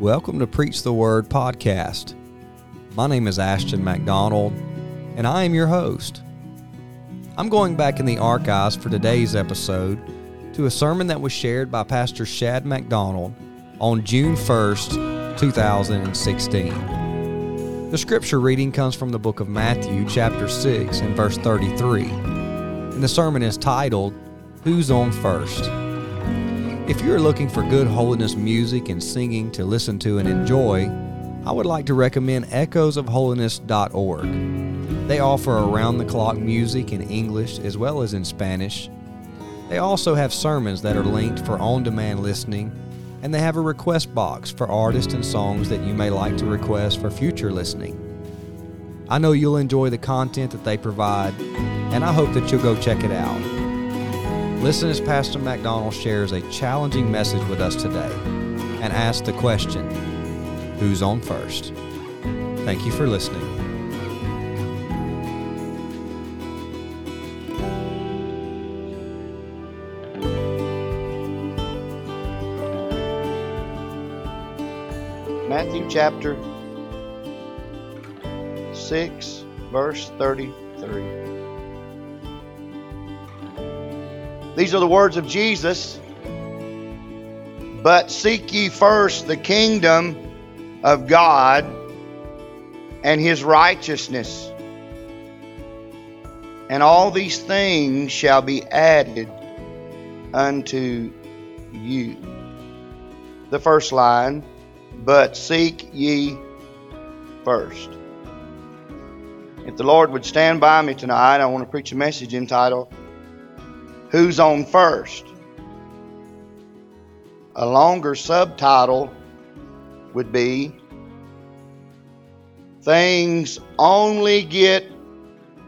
Welcome to Preach the Word podcast. My name is Ashton MacDonald, and I am your host. I'm going back in the archives for today's episode to a sermon that was shared by Pastor Shad McDonald on June 1st, 2016. The scripture reading comes from the book of Matthew, chapter 6, and verse 33. And the sermon is titled, Who's on First? If you're looking for good holiness music and singing to listen to and enjoy, I would like to recommend echoesofholiness.org. They offer around the clock music in English as well as in Spanish. They also have sermons that are linked for on demand listening, and they have a request box for artists and songs that you may like to request for future listening. I know you'll enjoy the content that they provide, and I hope that you'll go check it out. Listen as Pastor McDonald shares a challenging message with us today and asks the question Who's on first? Thank you for listening. Matthew chapter 6, verse 33. These are the words of Jesus. But seek ye first the kingdom of God and his righteousness, and all these things shall be added unto you. The first line, but seek ye first. If the Lord would stand by me tonight, I want to preach a message entitled, Who's on First? A longer subtitle would be Things Only Get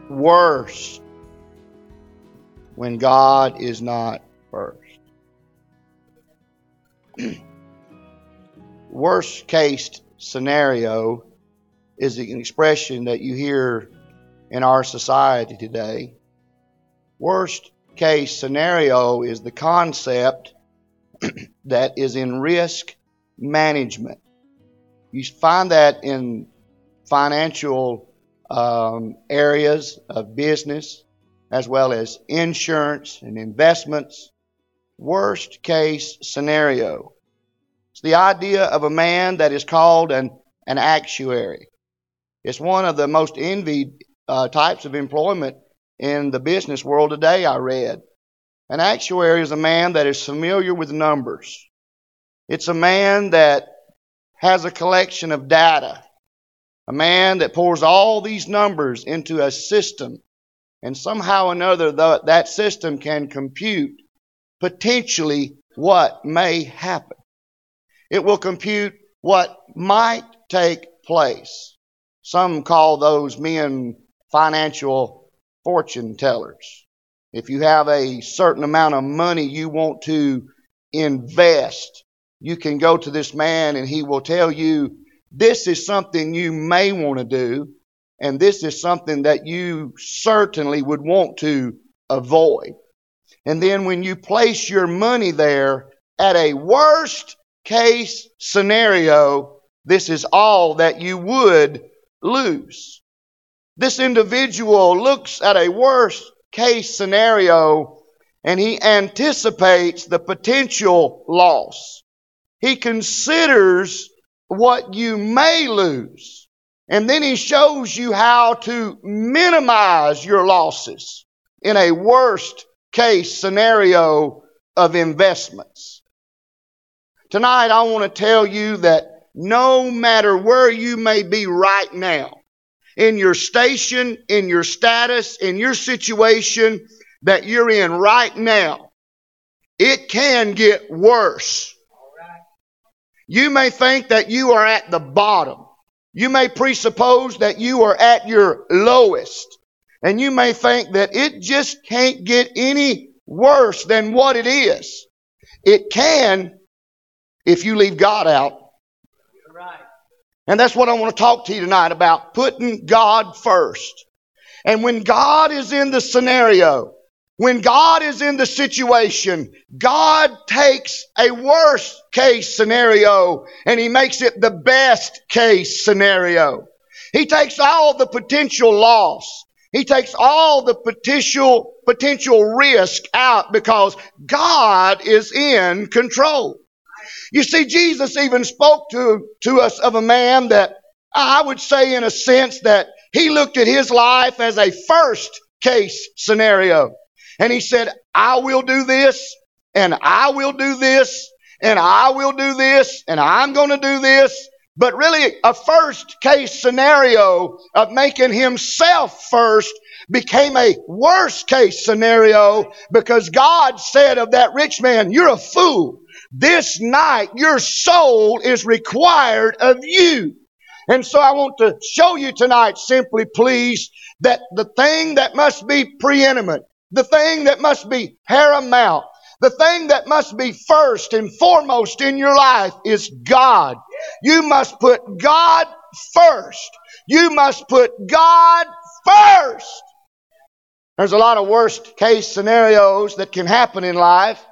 Worse when God is not first. Worst case scenario is an expression that you hear in our society today. Worst case scenario is the concept that is in risk management. You find that in financial um, areas of business as well as insurance and investments. Worst case scenario. It's the idea of a man that is called an, an actuary. It's one of the most envied uh, types of employment in the business world today, I read. An actuary is a man that is familiar with numbers. It's a man that has a collection of data. A man that pours all these numbers into a system. And somehow or another, that system can compute potentially what may happen. It will compute what might take place. Some call those men financial fortune tellers. If you have a certain amount of money you want to invest, you can go to this man and he will tell you this is something you may want to do, and this is something that you certainly would want to avoid. And then when you place your money there at a worst case scenario, this is all that you would lose. This individual looks at a worst case scenario and he anticipates the potential loss. He considers what you may lose. And then he shows you how to minimize your losses in a worst case scenario of investments. Tonight I want to tell you that no matter where you may be right now, in your station, in your status, in your situation that you're in right now, it can get worse. You may think that you are at the bottom. You may presuppose that you are at your lowest. And you may think that it just can't get any worse than what it is. It can if you leave God out and that's what I want to talk to you tonight about putting God first. And when God is in the scenario, when God is in the situation, God takes a worst case scenario and he makes it the best case scenario. He takes all the potential loss. He takes all the potential, potential risk out because God is in control. You see, Jesus even spoke to, to us of a man that I would say in a sense that he looked at his life as a first case scenario. And he said, I will do this, and I will do this, and I will do this, and I'm going to do this. But really, a first case scenario of making himself first became a worst case scenario because God said of that rich man, You're a fool. This night, your soul is required of you. And so I want to show you tonight, simply please, that the thing that must be preeminent, the thing that must be paramount, the thing that must be first and foremost in your life is God. You must put God first. You must put God first. There's a lot of worst case scenarios that can happen in life.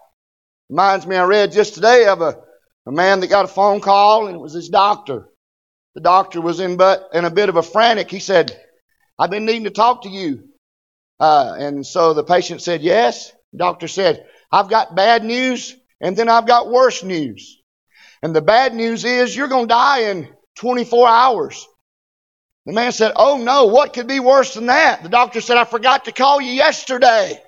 Reminds me, I read just today of a, a man that got a phone call and it was his doctor. The doctor was in but in a bit of a frantic. He said, I've been needing to talk to you. Uh, and so the patient said, Yes. The doctor said, I've got bad news and then I've got worse news. And the bad news is you're going to die in 24 hours. The man said, Oh no, what could be worse than that? The doctor said, I forgot to call you yesterday.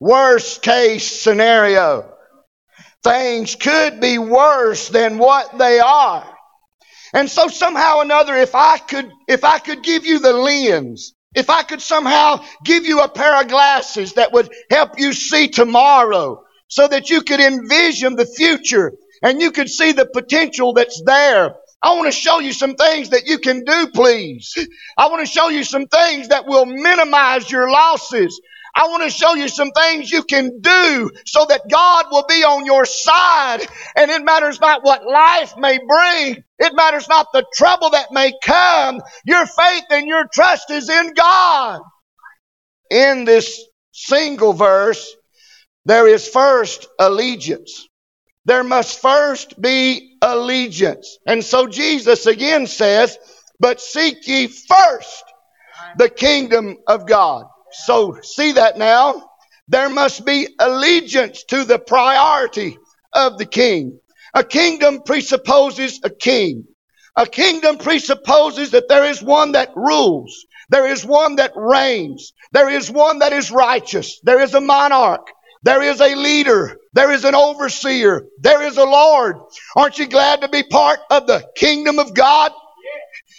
Worst case scenario. Things could be worse than what they are. And so somehow or another, if I could, if I could give you the lens, if I could somehow give you a pair of glasses that would help you see tomorrow so that you could envision the future and you could see the potential that's there. I want to show you some things that you can do, please. I want to show you some things that will minimize your losses. I want to show you some things you can do so that God will be on your side. And it matters not what life may bring. It matters not the trouble that may come. Your faith and your trust is in God. In this single verse, there is first allegiance. There must first be allegiance. And so Jesus again says, but seek ye first the kingdom of God. So see that now. There must be allegiance to the priority of the king. A kingdom presupposes a king. A kingdom presupposes that there is one that rules. There is one that reigns. There is one that is righteous. There is a monarch. There is a leader. There is an overseer. There is a Lord. Aren't you glad to be part of the kingdom of God?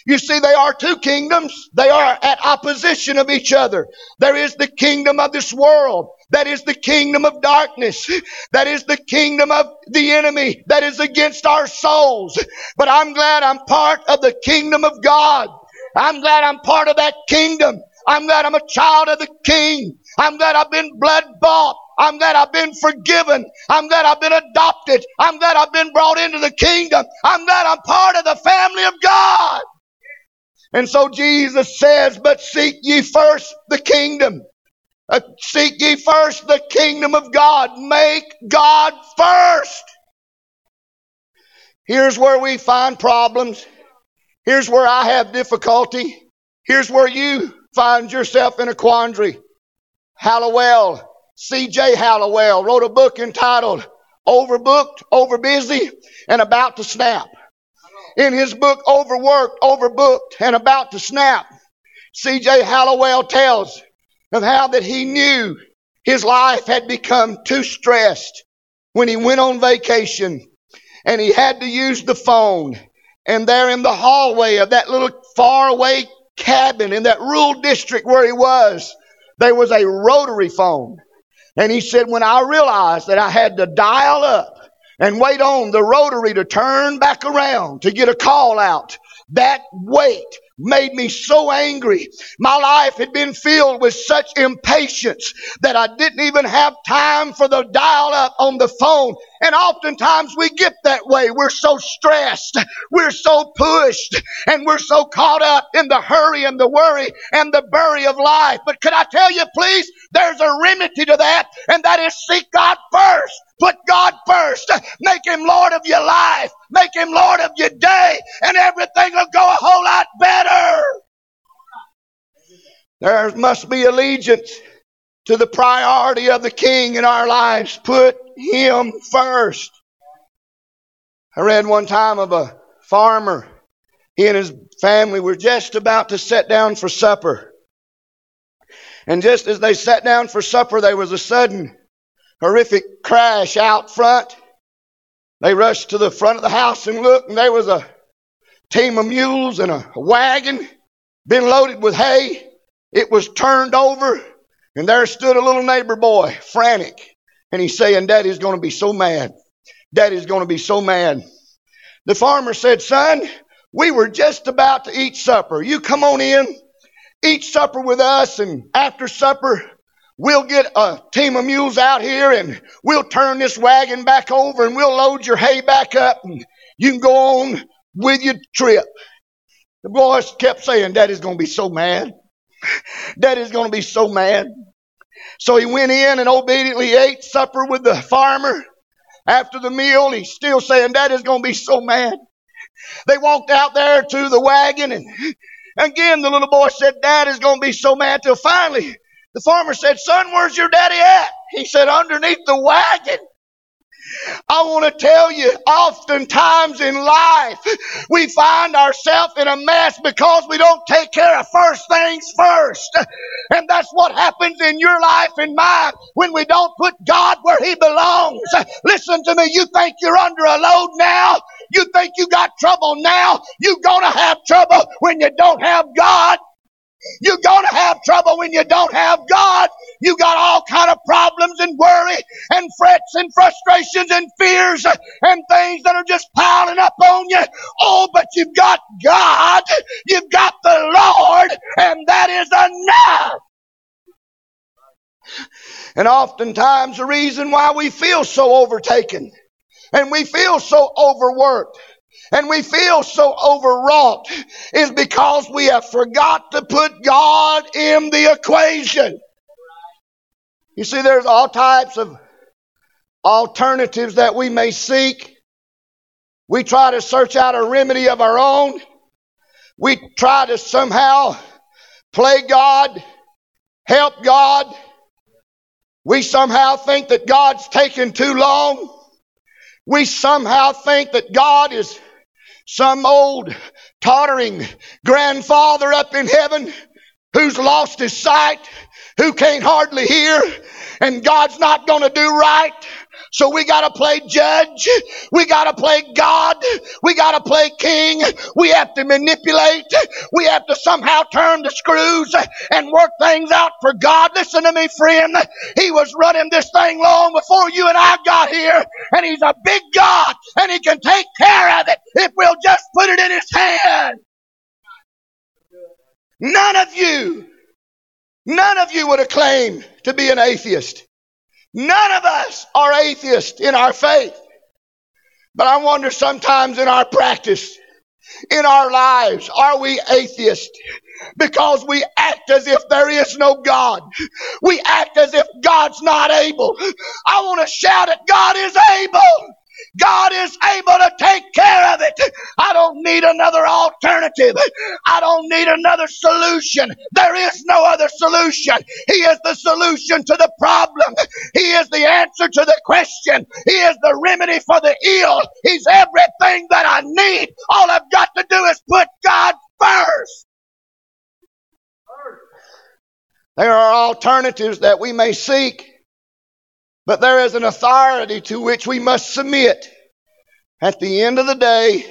You see, they are two kingdoms. They are at opposition of each other. There is the kingdom of this world. That is the kingdom of darkness. That is the kingdom of the enemy that is against our souls. But I'm glad I'm part of the kingdom of God. I'm glad I'm part of that kingdom. I'm glad I'm a child of the king. I'm glad I've been blood bought. I'm glad I've been forgiven. I'm glad I've been adopted. I'm glad I've been brought into the kingdom. I'm glad I'm part of the family of God. And so Jesus says, but seek ye first the kingdom. Uh, seek ye first the kingdom of God. Make God first. Here's where we find problems. Here's where I have difficulty. Here's where you find yourself in a quandary. Hallowell, C.J. Hallowell, wrote a book entitled Overbooked, Overbusy, and About to Snap in his book, Overworked, Overbooked, and About to Snap, C.J. Hallowell tells of how that he knew his life had become too stressed when he went on vacation and he had to use the phone. And there in the hallway of that little faraway cabin in that rural district where he was, there was a rotary phone. And he said, when I realized that I had to dial up and wait on the rotary to turn back around to get a call out. That wait made me so angry. My life had been filled with such impatience that I didn't even have time for the dial up on the phone. And oftentimes we get that way. We're so stressed. We're so pushed and we're so caught up in the hurry and the worry and the bury of life. But could I tell you, please, there's a remedy to that and that is seek God first. Put God first. Make Him Lord of your life. Make Him Lord of your day and everything will go a whole lot better. There must be allegiance to the priority of the King in our lives. Put Him first. I read one time of a farmer. He and his family were just about to sit down for supper. And just as they sat down for supper, there was a sudden horrific crash out front. They rushed to the front of the house and looked, and there was a team of mules and a wagon been loaded with hay. It was turned over, and there stood a little neighbor boy, frantic, and he's saying, Daddy's going to be so mad. Daddy's going to be so mad. The farmer said, Son, we were just about to eat supper. You come on in, eat supper with us, and after supper, We'll get a team of mules out here and we'll turn this wagon back over and we'll load your hay back up and you can go on with your trip. The boys kept saying, Daddy's going to be so mad. Daddy's going to be so mad. So he went in and obediently ate supper with the farmer. After the meal, he's still saying, Daddy's going to be so mad. They walked out there to the wagon and again the little boy said, Dad is going to be so mad till finally the farmer said, Son, where's your daddy at? He said, Underneath the wagon. I want to tell you, oftentimes in life, we find ourselves in a mess because we don't take care of first things first. And that's what happens in your life and mine when we don't put God where He belongs. Listen to me, you think you're under a load now? You think you got trouble now? You're gonna have trouble when you don't have God. You're gonna have trouble when you don't have God. You got all kind of problems and worry and frets and frustrations and fears and things that are just piling up on you. Oh, but you've got God. You've got the Lord and that is enough. And oftentimes the reason why we feel so overtaken and we feel so overworked and we feel so overwrought is because we have forgot to put God in the equation. You see, there's all types of alternatives that we may seek. We try to search out a remedy of our own. We try to somehow play God, help God. We somehow think that God's taking too long. We somehow think that God is some old tottering grandfather up in heaven who's lost his sight, who can't hardly hear, and God's not going to do right. So we got to play judge. We got to play God. We got to play king. We have to manipulate. We have to somehow turn the screws and work things out for God. Listen to me, friend. He was running this thing long before you and I got here, and He's a big God, and He can take care of it if we'll just put it in His hand. None of you, none of you would have claimed to be an atheist. None of us are atheists in our faith. But I wonder sometimes in our practice, in our lives, are we atheists? Because we act as if there is no God. We act as if God's not able. I want to shout at God is able. God is able to take need another alternative. I don't need another solution. There is no other solution. He is the solution to the problem. He is the answer to the question. He is the remedy for the ill. He's everything that I need. All I've got to do is put God first. There are alternatives that we may seek. But there is an authority to which we must submit. At the end of the day,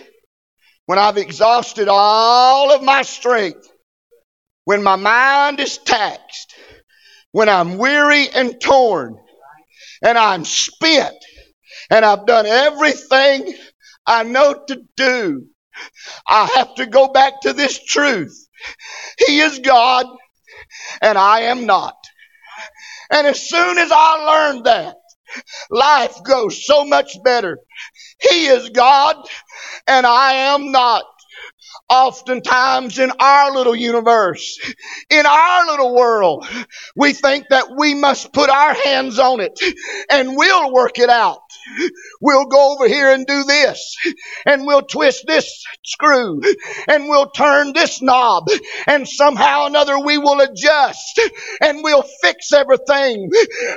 when I've exhausted all of my strength, when my mind is taxed, when I'm weary and torn, and I'm spent, and I've done everything I know to do, I have to go back to this truth. He is God and I am not. And as soon as I learned that, life goes so much better. He is God and I am not. Oftentimes in our little universe, in our little world, we think that we must put our hands on it and we'll work it out. We'll go over here and do this, and we'll twist this screw, and we'll turn this knob, and somehow or another we will adjust, and we'll fix everything.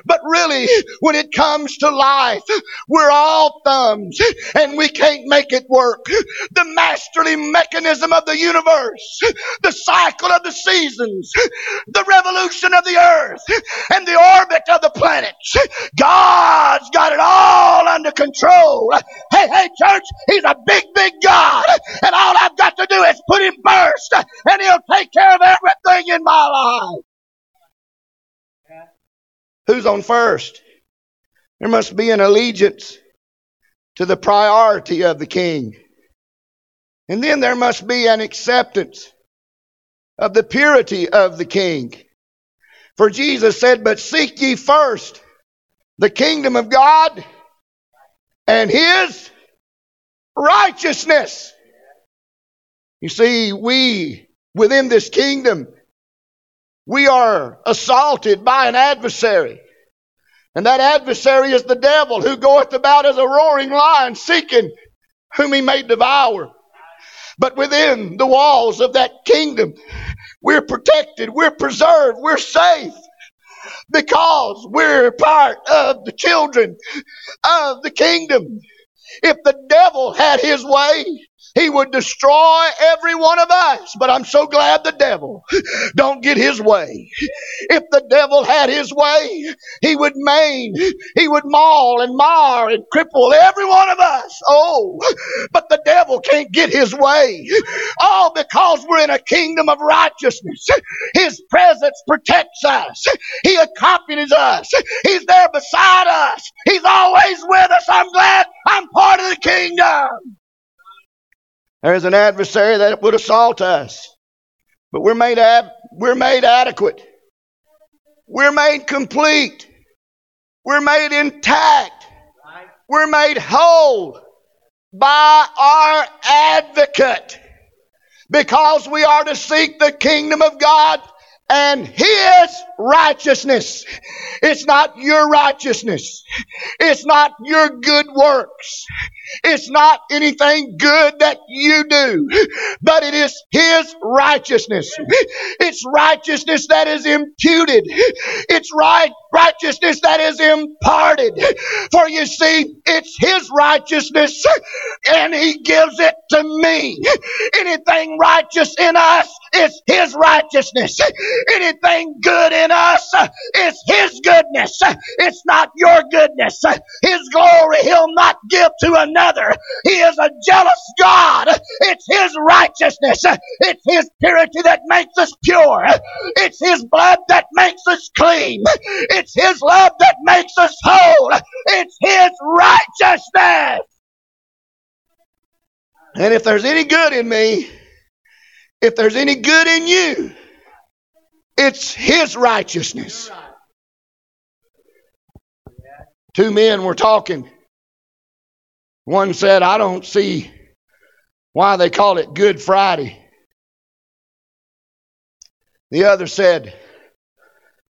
But really, when it comes to life, we're all thumbs, and we can't make it work. The masterly mechanism of the universe, the cycle of the seasons, the revolution of the earth, and the orbit of the planets. God's got it all under control. Hey, hey, church, He's a big, big God, and all I've got to do is put Him first, and He'll take care of everything in my life. Who's on first? There must be an allegiance to the priority of the king. And then there must be an acceptance of the purity of the king. For Jesus said, But seek ye first the kingdom of God and his righteousness. You see, we within this kingdom, we are assaulted by an adversary. And that adversary is the devil who goeth about as a roaring lion seeking whom he may devour. But within the walls of that kingdom, we're protected, we're preserved, we're safe because we're part of the children of the kingdom. If the devil had his way, he would destroy every one of us. But I'm so glad the devil don't get his way. If the devil had his way, he would maim, he would maul and mar and cripple every one of us. Oh, but the devil can't get his way. All because we're in a kingdom of righteousness. His presence protects us. He accompanies us. He's there beside us. He's always with us. I'm glad I'm part of the kingdom. There's an adversary that would assault us. But we're made, ab- we're made adequate. We're made complete. We're made intact. We're made whole by our advocate because we are to seek the kingdom of God and His righteousness. It's not your righteousness. It's not your good works. It's not anything good that you do, but it is His righteousness. It's righteousness that is imputed. It's right righteousness that is imparted. For you see, it's His righteousness and He gives it to me. Anything righteous in us is His righteousness. Anything good in us is His goodness. It's not your goodness. His glory He'll not give to another. He is a jealous God. It's His righteousness. It's His purity that makes us pure. It's His blood that makes us clean. It's His love that makes us whole. It's His righteousness. And if there's any good in me, if there's any good in you, it's His righteousness. Two men were talking. One said, I don't see why they call it Good Friday. The other said,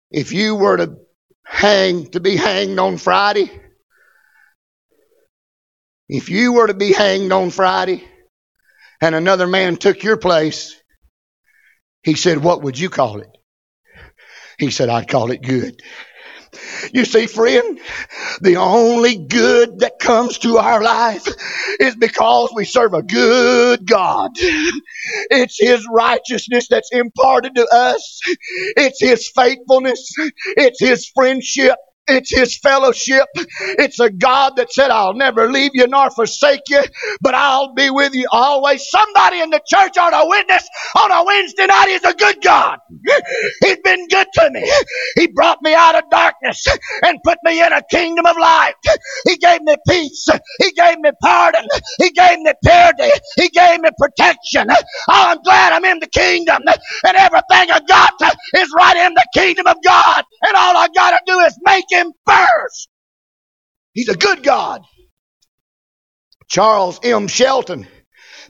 if you were to hang, to be hanged on Friday, if you were to be hanged on Friday and another man took your place, he said, What would you call it? He said, I'd call it good. You see, friend, the only good that comes to our life is because we serve a good God. It's His righteousness that's imparted to us. It's His faithfulness. It's His friendship. It's His fellowship. It's a God that said, I'll never leave you nor forsake you, but I'll be with you always. Somebody in the church ought to witness on a Wednesday night He's a good God. He's been good to me. He brought me out of darkness and put me in a kingdom of light. He gave me peace. He gave me pardon. He gave me purity. He gave me protection. Oh, I'm glad I'm in the kingdom and everything I got is right in the kingdom of God. And all I got to do is make him first. He's a good God. Charles M. Sheldon,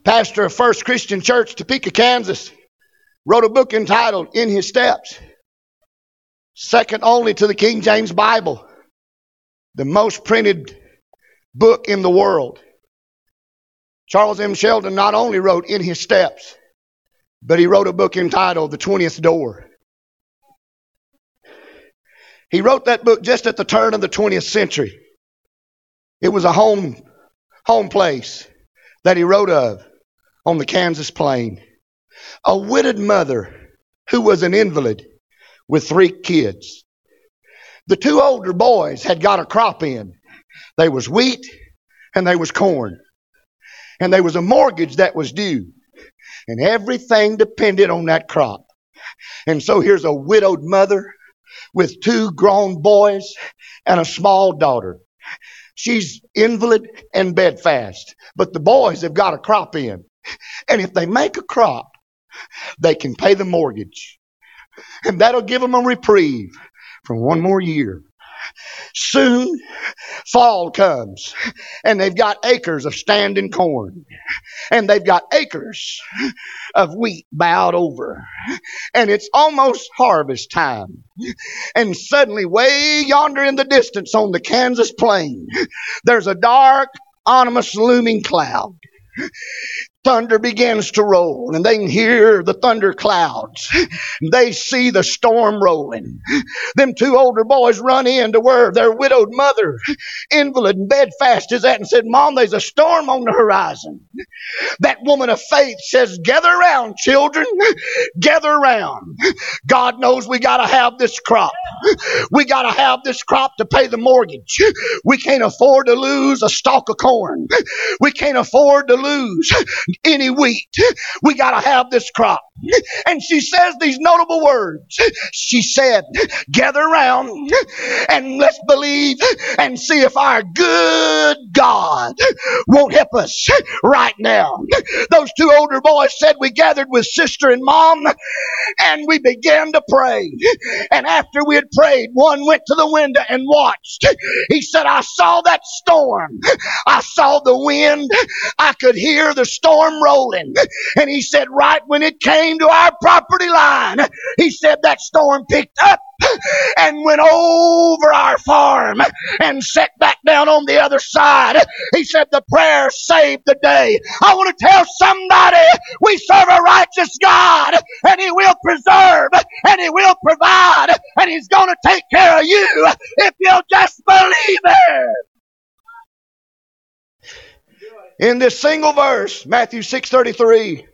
pastor of First Christian Church, Topeka, Kansas, wrote a book entitled In His Steps, second only to the King James Bible, the most printed book in the world. Charles M. Sheldon not only wrote In His Steps, but he wrote a book entitled The 20th Door. He wrote that book just at the turn of the 20th century. It was a home, home place that he wrote of on the Kansas plain. A widowed mother who was an invalid with three kids. The two older boys had got a crop in. They was wheat and they was corn. And there was a mortgage that was due. And everything depended on that crop. And so here's a widowed mother with two grown boys and a small daughter. She's invalid and bedfast, but the boys have got a crop in. And if they make a crop, they can pay the mortgage. And that'll give them a reprieve for one more year. Soon, fall comes, and they've got acres of standing corn, and they've got acres of wheat bowed over, and it's almost harvest time. And suddenly, way yonder in the distance on the Kansas plain, there's a dark, ominous looming cloud thunder begins to roll and they can hear the thunder clouds. They see the storm rolling. Them two older boys run in to where their widowed mother, invalid and bedfast, is at and said, Mom, there's a storm on the horizon. That woman of faith says, Gather around, children. Gather around. God knows we got to have this crop. We got to have this crop to pay the mortgage. We can't afford to lose a stalk of corn. We can't afford to lose any wheat. We got to have this crop. And she says these notable words. She said, gather around and let's believe and see if our good God won't help us right now. Those two older boys said we gathered with sister and mom and we began to pray. And after we had prayed, one went to the window and watched. He said, I saw that storm. I saw the wind. I could hear the storm rolling. And he said, right when it came to our property line, he said that storm picked up and went over our farm and sat back down on the other side. He said the prayer saved the day. I want to tell somebody we serve a righteous God and He will preserve and He will provide and He's going to take care of you if you'll just believe it. In this single verse, Matthew 6:33,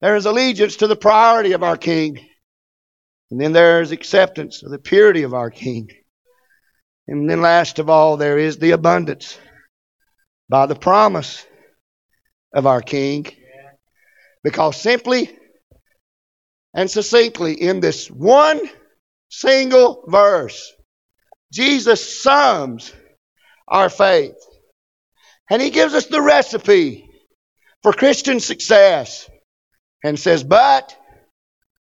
there is allegiance to the priority of our King. And then there is acceptance of the purity of our King. And then last of all, there is the abundance by the promise of our King. Because simply and succinctly in this one single verse, Jesus sums our faith. And he gives us the recipe for Christian success and says, But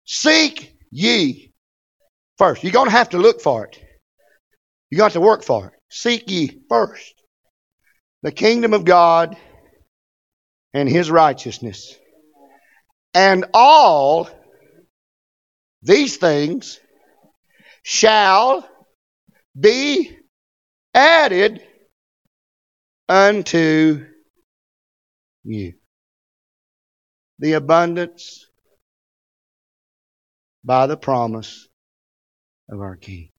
seek ye first. You're going to have to look for it. To have to work for it. Seek ye first the kingdom of God and his righteousness. And all these things shall be added unto you. The abundance by the promise of our King.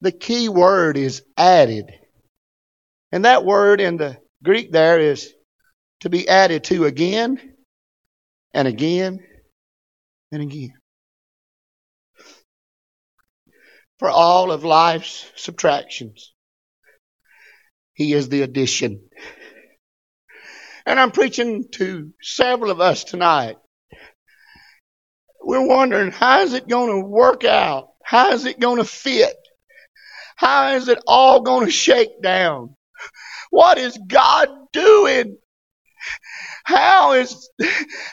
The key word is added. And that word in the Greek there is to be added to again and again and again. For all of life's subtractions, He is the addition. And I'm preaching to several of us tonight we're wondering how is it going to work out? How is it going to fit? How is it all going to shake down? What is God doing? How is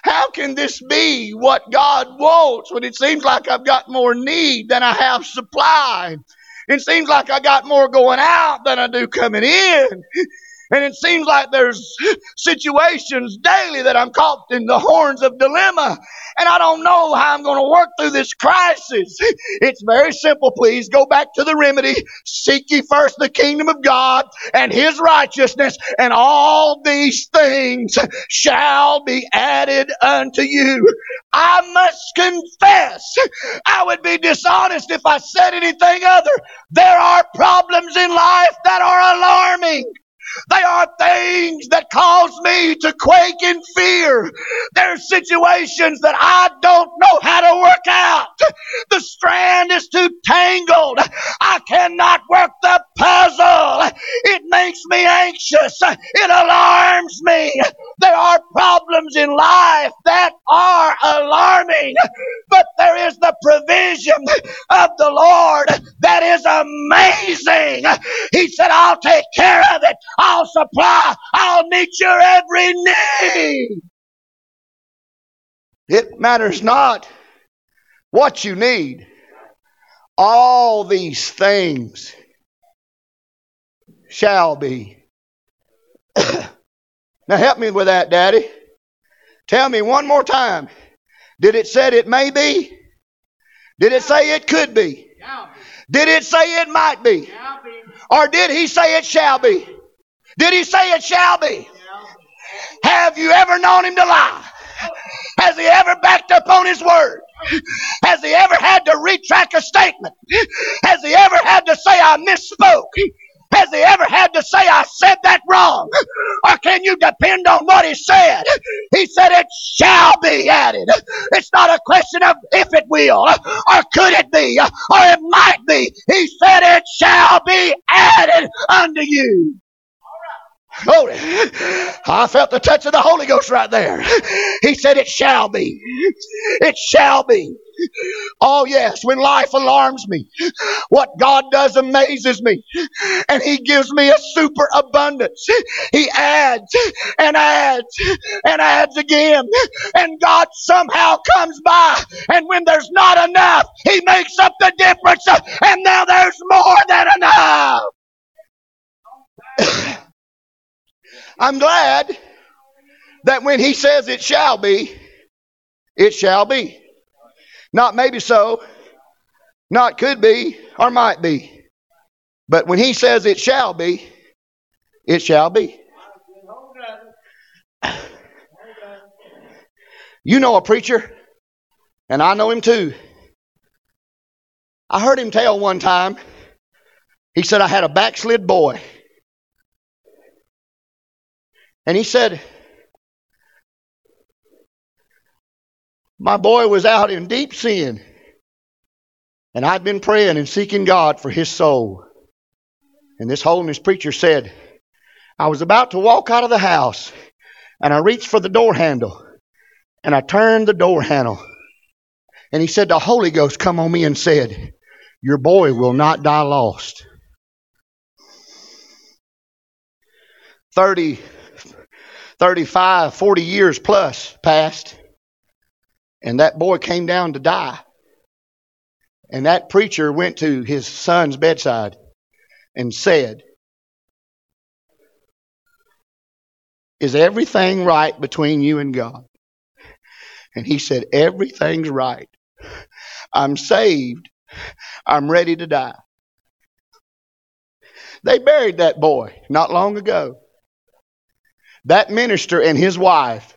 how can this be what God wants when it seems like I've got more need than I have supply? It seems like I got more going out than I do coming in. And it seems like there's situations daily that I'm caught in the horns of dilemma. And I don't know how I'm going to work through this crisis. It's very simple, please. Go back to the remedy. Seek ye first the kingdom of God and his righteousness, and all these things shall be added unto you. I must confess, I would be dishonest if I said anything other. There are problems in life that are alarming. They are things that cause me to quake in fear. There are situations that I don't know how to work out. The strand is too tangled. I cannot work the puzzle. It makes me anxious. It alarms me. There are problems in life that are alarming, but there is the provision of the Lord that is amazing. He said, I'll take care of it. I'll supply. I'll meet your every need. It matters not what you need. All these things shall be. now help me with that, Daddy. Tell me one more time. Did it say it may be? Did it say it could be? Did it say it might be? Or did he say it shall be? Did he say it shall be? Have you ever known him to lie? Has he ever backed up on his word? Has he ever had to retract a statement? Has he ever had to say, I misspoke? Has he ever had to say, I said that wrong? Or can you depend on what he said? He said, It shall be added. It's not a question of if it will, or could it be, or it might be. He said, It shall be added unto you. Glory. I felt the touch of the Holy Ghost right there. He said, It shall be. It shall be. Oh, yes, when life alarms me, what God does amazes me. And He gives me a super abundance. He adds and adds and adds again. And God somehow comes by. And when there's not enough, He makes up the difference. And now there's more than enough. I'm glad that when he says it shall be, it shall be. Not maybe so, not could be, or might be. But when he says it shall be, it shall be. You know a preacher, and I know him too. I heard him tell one time, he said, I had a backslid boy. And he said, My boy was out in deep sin. And I'd been praying and seeking God for his soul. And this holiness preacher said, I was about to walk out of the house and I reached for the door handle and I turned the door handle. And he said, The Holy Ghost come on me and said, Your boy will not die lost. 30 35, 40 years plus passed, and that boy came down to die. And that preacher went to his son's bedside and said, Is everything right between you and God? And he said, Everything's right. I'm saved. I'm ready to die. They buried that boy not long ago. That minister and his wife,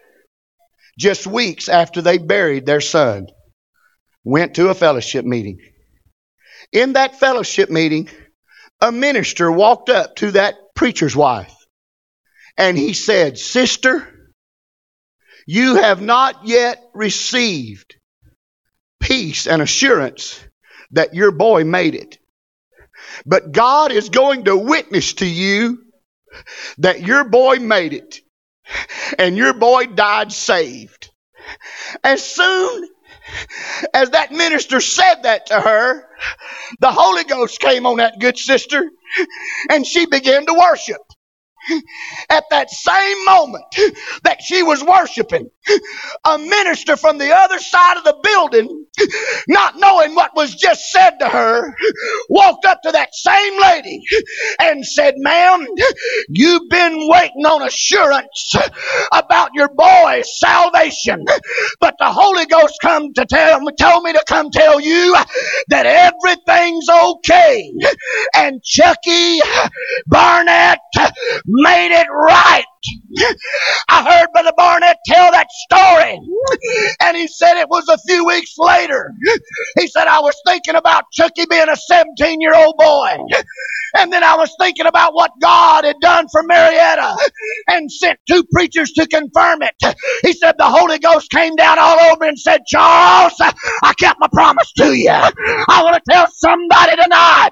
just weeks after they buried their son, went to a fellowship meeting. In that fellowship meeting, a minister walked up to that preacher's wife and he said, Sister, you have not yet received peace and assurance that your boy made it. But God is going to witness to you that your boy made it and your boy died saved. As soon as that minister said that to her, the Holy Ghost came on that good sister and she began to worship at that same moment that she was worshiping, a minister from the other side of the building, not knowing what was just said to her, walked up to that same lady and said, Ma'am, you've been waiting on assurance about your boy's salvation, but the Holy Ghost come to tell me, told me to come tell you that everything's okay. And Chucky Barnett made it right. I heard Brother Barnett tell that story. And he said it was a few weeks later. He said, I was thinking about Chucky being a 17 year old boy. And then I was thinking about what God had done for Marietta and sent two preachers to confirm it. He said the Holy Ghost came down all over and said, Charles, I kept my promise to you. I want to tell somebody tonight,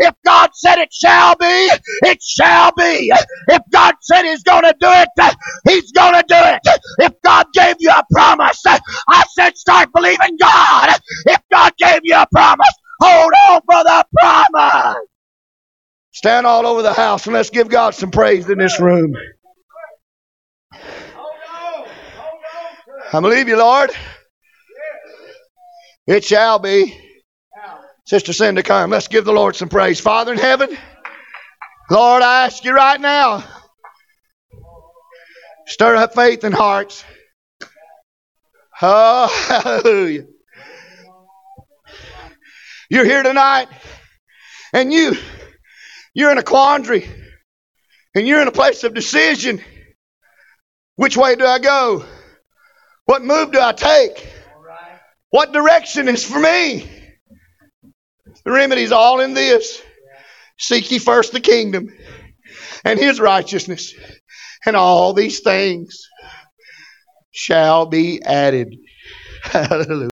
if God said it shall be, it shall be. If God said he's going to do it, he's going to do it. If God gave you a promise, I said start believing God. If God gave you a promise, hold on for the promise. Stand all over the house and let's give God some praise in this room. I believe you, Lord. It shall be. Sister Cindy, come. Let's give the Lord some praise. Father in heaven, Lord, I ask you right now, stir up faith in hearts. Oh, hallelujah. You're here tonight, and you you're in a quandary and you're in a place of decision. Which way do I go? What move do I take? What direction is for me? The remedy's all in this. Seek ye first the kingdom and his righteousness, and all these things shall be added. Hallelujah.